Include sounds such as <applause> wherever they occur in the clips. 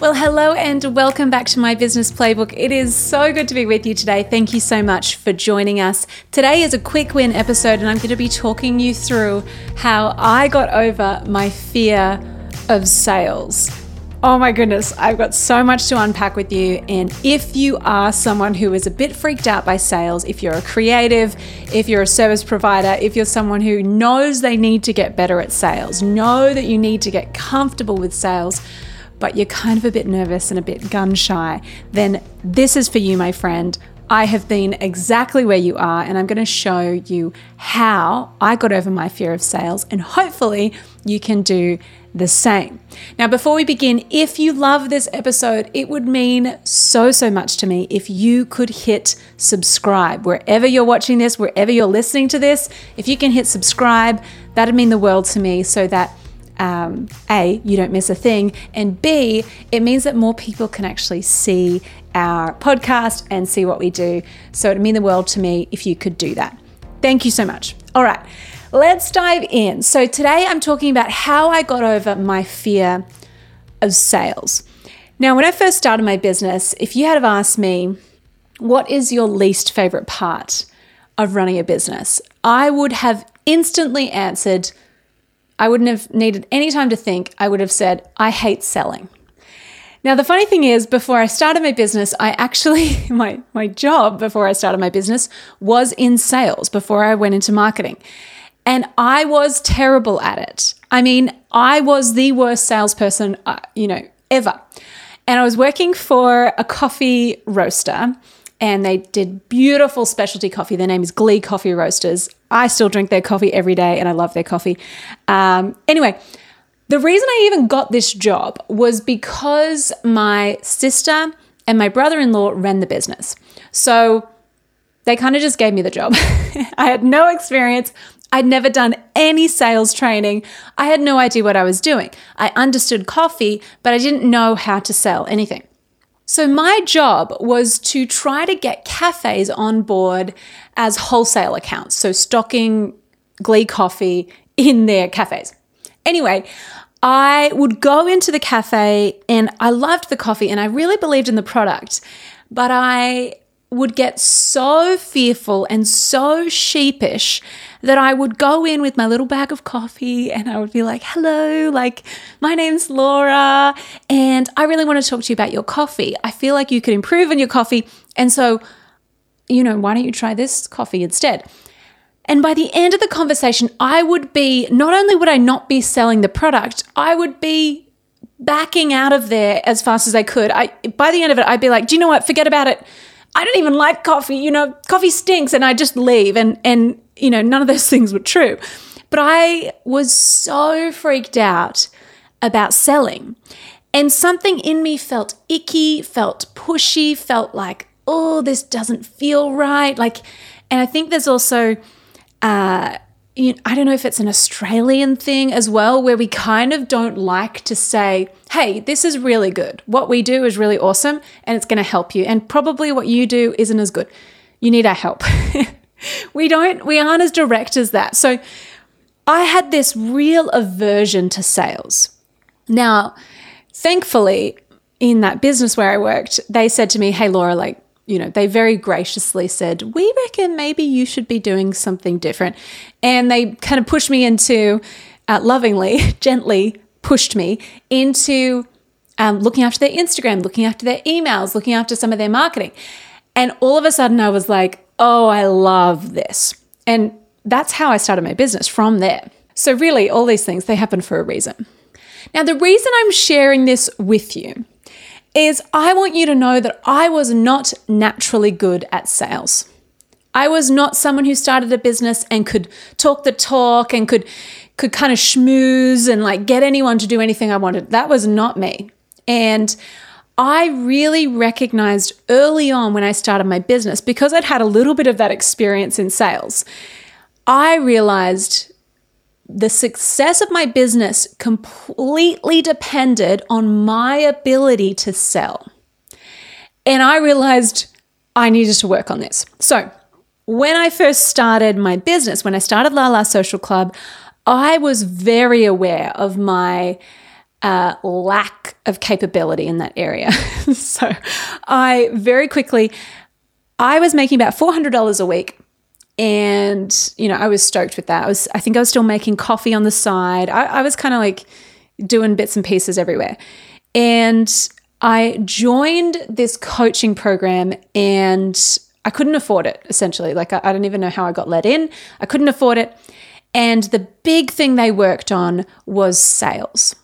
Well, hello and welcome back to my business playbook. It is so good to be with you today. Thank you so much for joining us. Today is a quick win episode, and I'm going to be talking you through how I got over my fear of sales. Oh my goodness, I've got so much to unpack with you. And if you are someone who is a bit freaked out by sales, if you're a creative, if you're a service provider, if you're someone who knows they need to get better at sales, know that you need to get comfortable with sales, but you're kind of a bit nervous and a bit gun shy, then this is for you, my friend. I have been exactly where you are, and I'm going to show you how I got over my fear of sales, and hopefully, you can do the same. Now, before we begin, if you love this episode, it would mean so, so much to me if you could hit subscribe wherever you're watching this, wherever you're listening to this. If you can hit subscribe, that'd mean the world to me so that um, A, you don't miss a thing, and B, it means that more people can actually see our podcast and see what we do. So it'd mean the world to me if you could do that. Thank you so much. All right, let's dive in. So today I'm talking about how I got over my fear of sales. Now, when I first started my business, if you had have asked me, what is your least favorite part of running a business? I would have instantly answered I wouldn't have needed any time to think. I would have said, I hate selling. Now, the funny thing is, before I started my business, I actually, <laughs> my, my job before I started my business was in sales before I went into marketing. And I was terrible at it. I mean, I was the worst salesperson, uh, you know, ever. And I was working for a coffee roaster and they did beautiful specialty coffee. Their name is Glee Coffee Roasters. I still drink their coffee every day and I love their coffee. Um, anyway, the reason I even got this job was because my sister and my brother in law ran the business. So they kind of just gave me the job. <laughs> I had no experience. I'd never done any sales training. I had no idea what I was doing. I understood coffee, but I didn't know how to sell anything. So, my job was to try to get cafes on board as wholesale accounts, so stocking Glee coffee in their cafes. Anyway, I would go into the cafe and I loved the coffee and I really believed in the product, but I would get so fearful and so sheepish that I would go in with my little bag of coffee and I would be like, hello, like, my name's Laura, and I really want to talk to you about your coffee. I feel like you could improve on your coffee. And so, you know, why don't you try this coffee instead? And by the end of the conversation, I would be not only would I not be selling the product, I would be backing out of there as fast as I could. I by the end of it, I'd be like, "Do you know what? Forget about it. I don't even like coffee. You know, coffee stinks," and I just leave. And and you know, none of those <laughs> things were true. But I was so freaked out about selling. And something in me felt icky, felt pushy, felt like, oh, this doesn't feel right. Like, and I think there's also, uh, you know, I don't know if it's an Australian thing as well, where we kind of don't like to say, hey, this is really good. What we do is really awesome and it's going to help you. And probably what you do isn't as good. You need our help. <laughs> <laughs> we don't, we aren't as direct as that. So I had this real aversion to sales. Now, thankfully, in that business where I worked, they said to me, Hey, Laura, like, you know, they very graciously said, We reckon maybe you should be doing something different. And they kind of pushed me into, uh, lovingly, <laughs> gently pushed me into um, looking after their Instagram, looking after their emails, looking after some of their marketing. And all of a sudden, I was like, oh, I love this. And that's how I started my business from there. So, really, all these things, they happen for a reason. Now, the reason I'm sharing this with you is I want you to know that I was not naturally good at sales. I was not someone who started a business and could talk the talk and could could kind of schmooze and like get anyone to do anything I wanted. That was not me. And I really recognized early on when I started my business, because I'd had a little bit of that experience in sales, I realized the success of my business completely depended on my ability to sell. And I realized I needed to work on this. So, when I first started my business, when I started La La Social Club, I was very aware of my uh, lack of capability in that area. <laughs> so I very quickly, I was making about $400 a week. And, you know, I was stoked with that. I was, I think I was still making coffee on the side. I, I was kind of like doing bits and pieces everywhere. And I joined this coaching program and I couldn't afford it, essentially. Like, I, I don't even know how I got let in. I couldn't afford it. And the big thing they worked on was sales.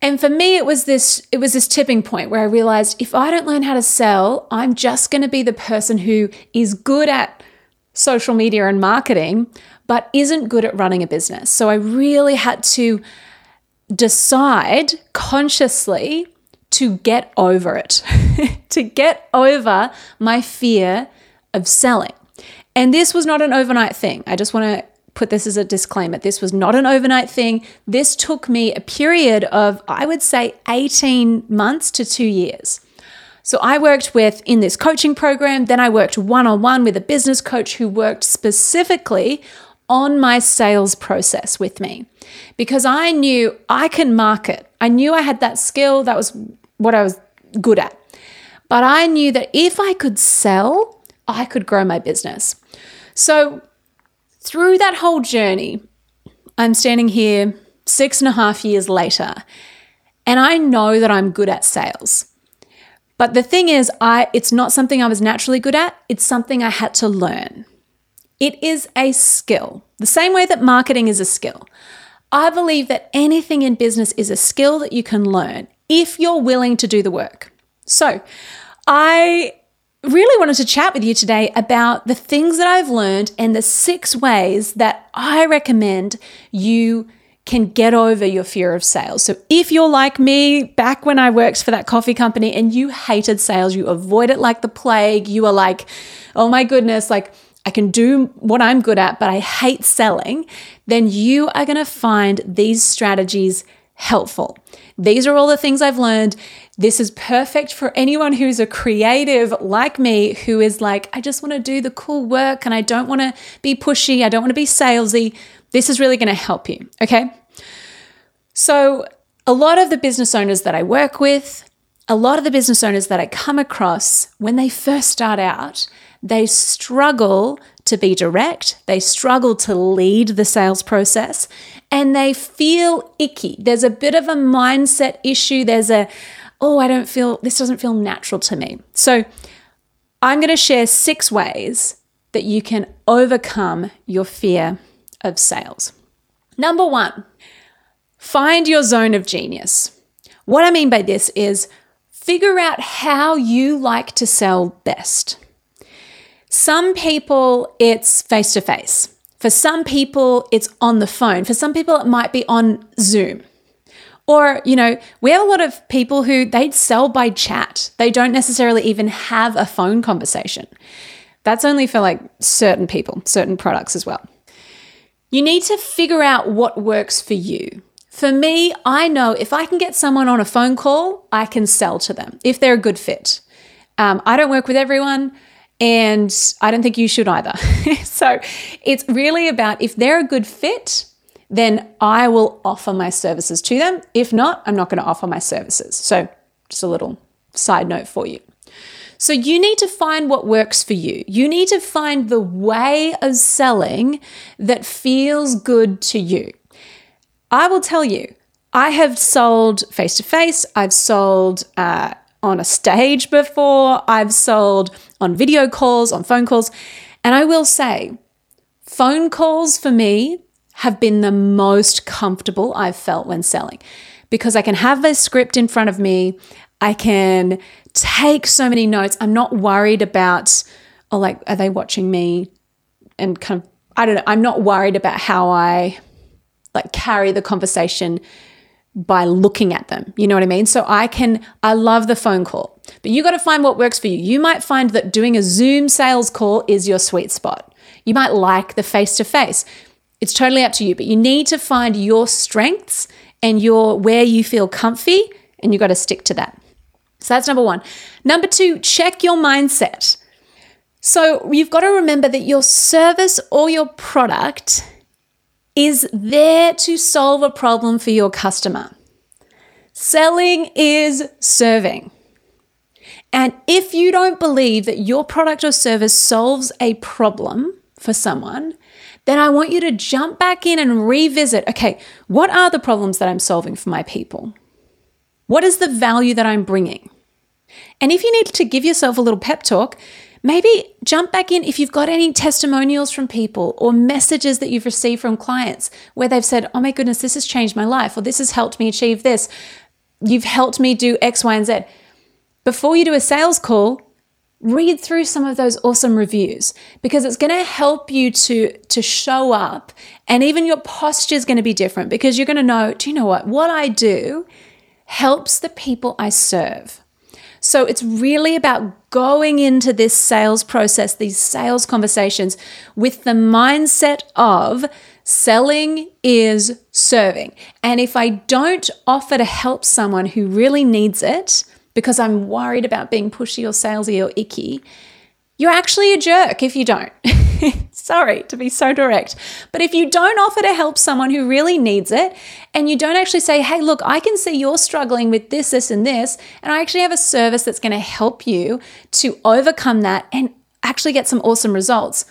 And for me, it was this it was this tipping point where I realized if I don't learn how to sell, I'm just going to be the person who is good at social media and marketing, but isn't good at running a business. So I really had to decide consciously to get over it, <laughs> to get over my fear of selling. And this was not an overnight thing. I just want to put this as a disclaimer. This was not an overnight thing. This took me a period of, I would say, 18 months to two years. So I worked with in this coaching program, then I worked one on one with a business coach who worked specifically on my sales process with me because I knew I can market. I knew I had that skill, that was what I was good at. But I knew that if I could sell, I could grow my business. So through that whole journey, I'm standing here six and a half years later, and I know that I'm good at sales. But the thing is, I it's not something I was naturally good at, it's something I had to learn. It is a skill, the same way that marketing is a skill. I believe that anything in business is a skill that you can learn if you're willing to do the work. So, I really wanted to chat with you today about the things that I've learned and the six ways that I recommend you can get over your fear of sales. So, if you're like me back when I worked for that coffee company and you hated sales, you avoid it like the plague, you are like, oh my goodness, like I can do what I'm good at, but I hate selling, then you are going to find these strategies helpful. These are all the things I've learned. This is perfect for anyone who's a creative like me, who is like, I just want to do the cool work and I don't want to be pushy. I don't want to be salesy. This is really going to help you. Okay. So, a lot of the business owners that I work with, a lot of the business owners that I come across, when they first start out, they struggle to be direct, they struggle to lead the sales process, and they feel icky. There's a bit of a mindset issue. There's a, oh, I don't feel, this doesn't feel natural to me. So I'm going to share six ways that you can overcome your fear of sales. Number one, find your zone of genius. What I mean by this is figure out how you like to sell best. Some people, it's face to face. For some people, it's on the phone. For some people, it might be on Zoom. Or, you know, we have a lot of people who they sell by chat. They don't necessarily even have a phone conversation. That's only for like certain people, certain products as well. You need to figure out what works for you. For me, I know if I can get someone on a phone call, I can sell to them if they're a good fit. Um, I don't work with everyone. And I don't think you should either. <laughs> so it's really about if they're a good fit, then I will offer my services to them. If not, I'm not going to offer my services. So just a little side note for you. So you need to find what works for you. You need to find the way of selling that feels good to you. I will tell you, I have sold face to face, I've sold uh, on a stage before, I've sold on video calls, on phone calls. And I will say, phone calls for me have been the most comfortable I've felt when selling because I can have a script in front of me. I can take so many notes. I'm not worried about, oh, like, are they watching me? And kind of, I don't know, I'm not worried about how I like carry the conversation by looking at them. You know what I mean? So I can, I love the phone call, but you got to find what works for you. You might find that doing a Zoom sales call is your sweet spot. You might like the face to face. It's totally up to you, but you need to find your strengths and your where you feel comfy, and you got to stick to that. So that's number one. Number two, check your mindset. So you've got to remember that your service or your product is there to solve a problem for your customer. Selling is serving. And if you don't believe that your product or service solves a problem for someone, then I want you to jump back in and revisit okay, what are the problems that I'm solving for my people? What is the value that I'm bringing? And if you need to give yourself a little pep talk, maybe jump back in if you've got any testimonials from people or messages that you've received from clients where they've said, Oh my goodness, this has changed my life, or this has helped me achieve this. You've helped me do X, Y, and Z. Before you do a sales call, read through some of those awesome reviews because it's going to help you to to show up and even your posture is going to be different because you're going to know do you know what what I do helps the people I serve so it's really about going into this sales process, these sales conversations with the mindset of selling is serving. And if I don't offer to help someone who really needs it because I'm worried about being pushy or salesy or icky, you're actually a jerk if you don't. <laughs> Sorry to be so direct. But if you don't offer to help someone who really needs it, and you don't actually say, hey, look, I can see you're struggling with this, this, and this, and I actually have a service that's going to help you to overcome that and actually get some awesome results,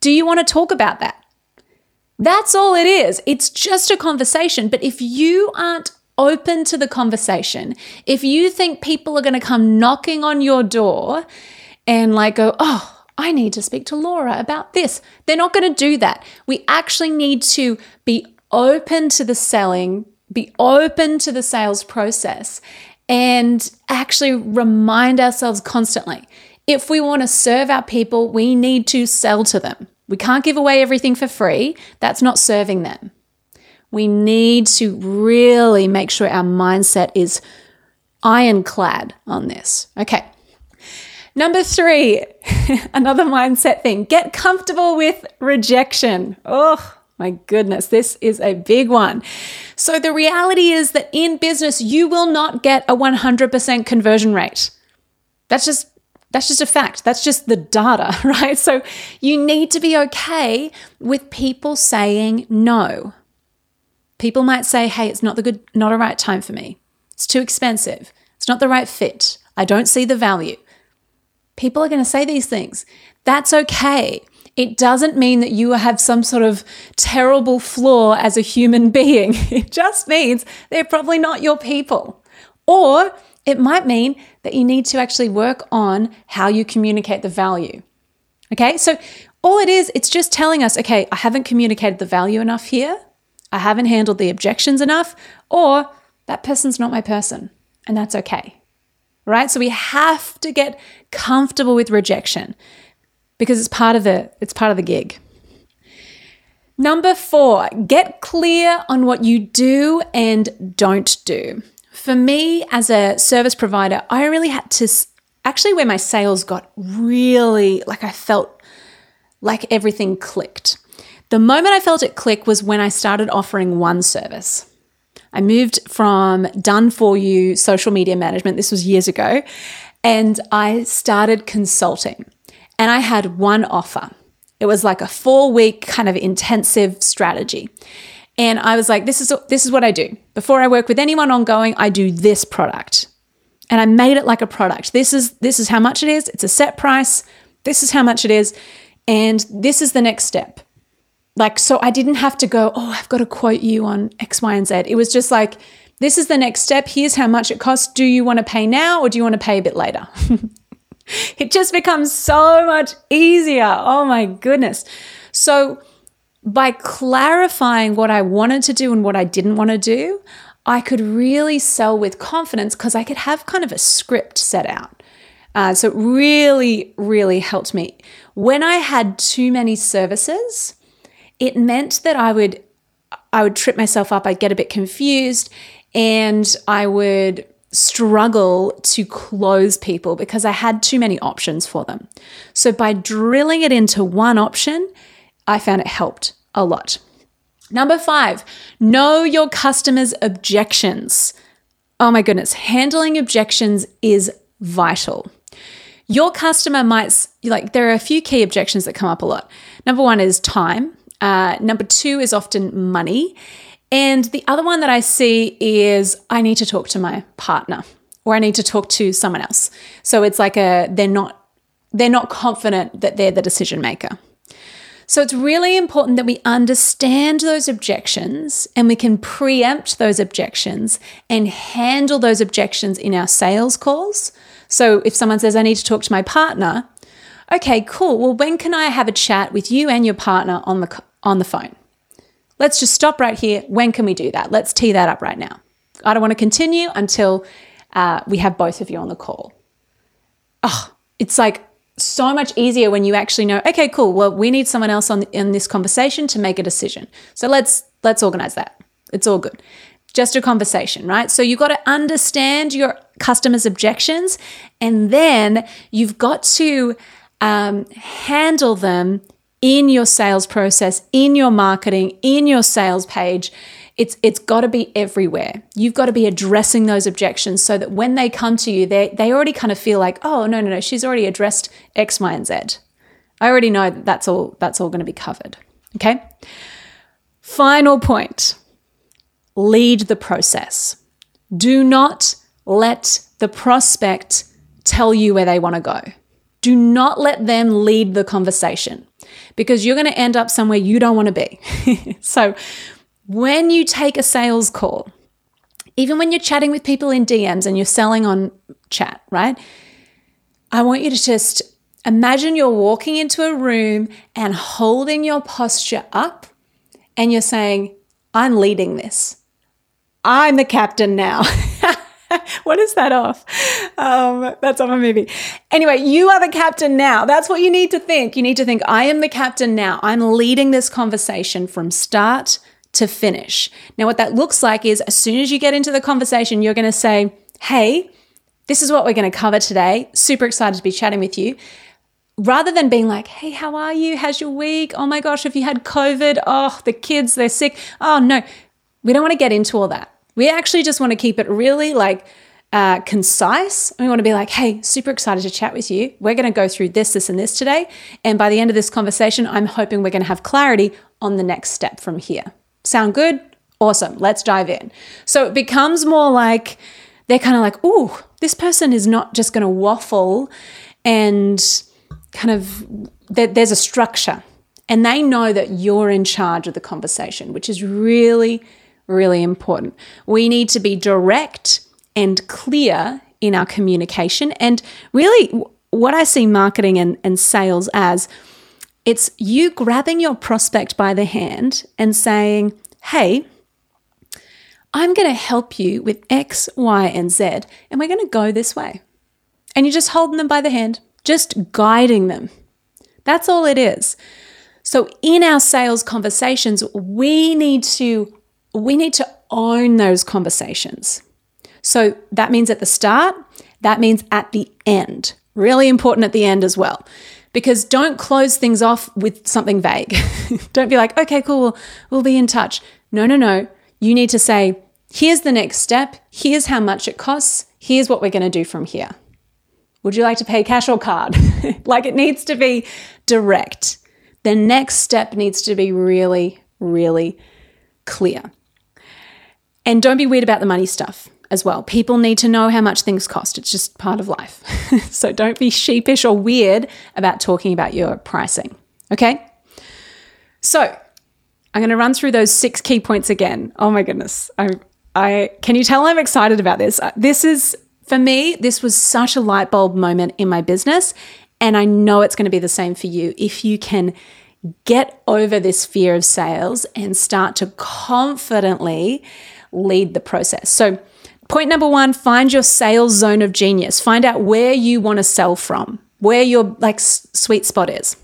do you want to talk about that? That's all it is. It's just a conversation. But if you aren't open to the conversation, if you think people are going to come knocking on your door and like go, oh, I need to speak to Laura about this. They're not going to do that. We actually need to be open to the selling, be open to the sales process, and actually remind ourselves constantly if we want to serve our people, we need to sell to them. We can't give away everything for free, that's not serving them. We need to really make sure our mindset is ironclad on this. Okay, Number three, <laughs> another mindset thing get comfortable with rejection. Oh, my goodness, this is a big one. So, the reality is that in business, you will not get a 100% conversion rate. That's just that's just a fact. That's just the data, <laughs> right? So you need to be okay with people saying no. People might say, "Hey, it's not the good not a right time for me. It's too expensive. It's not the right fit. I don't see the value." People are going to say these things. That's okay. It doesn't mean that you have some sort of terrible flaw as a human <laughs> being. It just means they're probably not your people. Or it might mean that you need to actually work on how you communicate the value. Okay, so all it is, it's just telling us, okay, I haven't communicated the value enough here, I haven't handled the objections enough, or that person's not my person, and that's okay right? So we have to get comfortable with rejection because it's part of the it's part of the gig. Number 4, get clear on what you do and don't do. For me as a service provider, I really had to actually where my sales got really like I felt like everything clicked. The moment I felt it click was when I started offering one service. I moved from done for you social media management. This was years ago. And I started consulting. And I had one offer. It was like a four week kind of intensive strategy. And I was like, this is, this is what I do. Before I work with anyone ongoing, I do this product. And I made it like a product. This is, this is how much it is. It's a set price. This is how much it is. And this is the next step like so I didn't have to go, oh, I've got to quote you on X, Y, and Z. It was just like, this is the next step. Here's how much it costs. Do you want to pay now or do you want to pay a bit later? <laughs> it just becomes so much easier. Oh my goodness. So by clarifying what I wanted to do and what I didn't want to do, I could really sell with confidence because I could have kind of a script set out. Uh, so it really, really helped me. When I had too many services, it meant that I would I would trip myself up, I'd get a bit confused, and I would struggle to close people because I had too many options for them. So by drilling it into one option, I found it helped a lot. Number five, know your customers' objections. Oh my goodness, handling objections is vital. Your customer might, like, there are a few key objections that come up a lot. Number one is time. Uh, number two is often money. And the other one that I see is I need to talk to my partner or I need to talk to someone else. So it's like a they're not they're not confident that they're the decision maker. So it's really important that we understand those objections and we can preempt those objections and handle those objections in our sales calls. So if someone says, I need to talk to my partner, okay, cool. Well, when can I have a chat with you and your partner on the, on the phone? Let's just stop right here. When can we do that? Let's tee that up right now. I don't want to continue until uh, we have both of you on the call. Oh, it's like so much easier when you actually know okay cool well we need someone else on in this conversation to make a decision so let's let's organize that it's all good just a conversation right so you've got to understand your customers objections and then you've got to um, handle them in your sales process in your marketing in your sales page it's it's got to be everywhere. You've got to be addressing those objections so that when they come to you, they they already kind of feel like, oh no no no, she's already addressed X, Y, and Z. I already know that that's all that's all going to be covered. Okay. Final point. Lead the process. Do not let the prospect tell you where they want to go. Do not let them lead the conversation because you're going to end up somewhere you don't want to be. <laughs> so, when you take a sales call, even when you're chatting with people in DMs and you're selling on chat, right? I want you to just imagine you're walking into a room and holding your posture up and you're saying, I'm leading this. I'm the captain now. <laughs> <laughs> what is that off? Um, that's off a movie. Anyway, you are the captain now. That's what you need to think. You need to think, I am the captain now. I'm leading this conversation from start to finish. Now, what that looks like is as soon as you get into the conversation, you're going to say, Hey, this is what we're going to cover today. Super excited to be chatting with you. Rather than being like, Hey, how are you? How's your week? Oh my gosh, have you had COVID? Oh, the kids, they're sick. Oh, no. We don't want to get into all that. We actually just want to keep it really like, uh, concise. We want to be like, hey, super excited to chat with you. We're going to go through this, this, and this today. And by the end of this conversation, I'm hoping we're going to have clarity on the next step from here. Sound good? Awesome. Let's dive in. So it becomes more like they're kind of like, ooh, this person is not just going to waffle and kind of, there's a structure. And they know that you're in charge of the conversation, which is really, really important. We need to be direct and clear in our communication. And really, what I see marketing and, and sales as it's you grabbing your prospect by the hand and saying, hey, I'm going to help you with X, Y, and Z, and we're going to go this way. And you're just holding them by the hand, just guiding them. That's all it is. So in our sales conversations, we need to we need to own those conversations. So that means at the start, that means at the end. Really important at the end as well because don't close things off with something vague. <laughs> don't be like, okay, cool, we'll, be in touch. No, no, no. You need to say, here's the next step, here's how much it costs, here's what we're going to do from here. Would you like to pay cash or card? <laughs> like it needs to be direct. The next step needs to be really, really clear. And don't be weird about the money stuff as well. People need to know how much things cost. It's just part of life. <laughs> so don't be sheepish or weird about talking about your pricing. Okay? So I'm going to run through those six key points again. Oh my goodness. I, I can you tell I'm excited about this? Uh, this is for me, this was such a light bulb moment in my business. And I know it's going to be the same for you if you can get over this fear of sales and start to confidently lead the process. So, Point number one find your sales zone of genius. Find out where you want to sell from, where your like sweet spot is.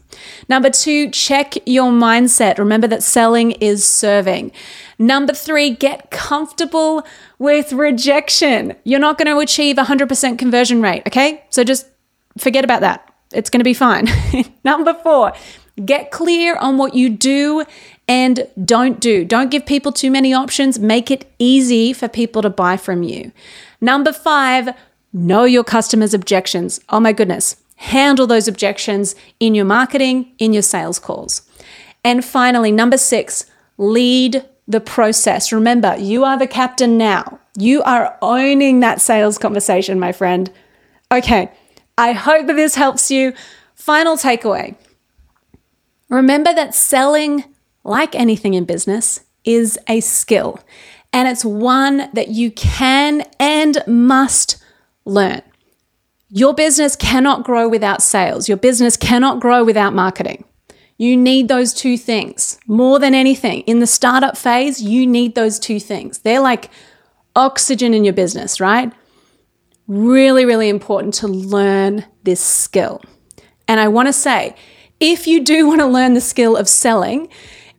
Number two, check your mindset. Remember that selling is serving. Number three, get comfortable with rejection. You're not going to achieve 100% conversion rate, okay? So just forget about that. It's going to be fine. <laughs> Number four, get clear on what you do and don't do. Don't give people too many options. Make it easy for people to buy from you. Number five, know your customers' objections. Oh my goodness. Handle those objections in your marketing, in your sales calls. And finally, number six, lead the process. Remember, you are the captain now. You are owning that sales conversation, my friend. Okay, I hope that this helps you. Final takeaway remember that selling, like anything in business, is a skill, and it's one that you can and must learn. Your business cannot grow without sales. Your business cannot grow without marketing. You need those two things more than anything. In the startup phase, you need those two things. They're like oxygen in your business, right? Really, really important to learn this skill. And I want to say, if you do want to learn the skill of selling,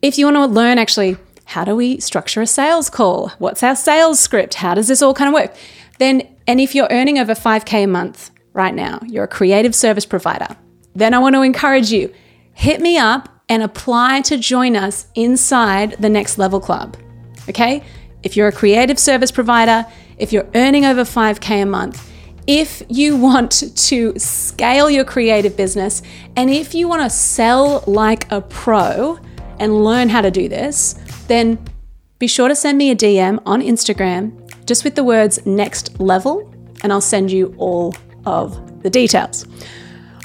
if you want to learn actually, how do we structure a sales call? What's our sales script? How does this all kind of work? Then, and if you're earning over 5K a month right now, you're a creative service provider, then I want to encourage you hit me up and apply to join us inside the Next Level Club. Okay? If you're a creative service provider, if you're earning over 5K a month, if you want to scale your creative business, and if you want to sell like a pro and learn how to do this, then be sure to send me a DM on Instagram just with the words next level, and I'll send you all of the details.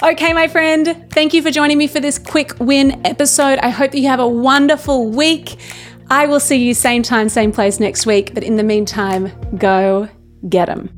Okay, my friend, thank you for joining me for this quick win episode. I hope that you have a wonderful week. I will see you same time, same place next week. But in the meantime, go get them.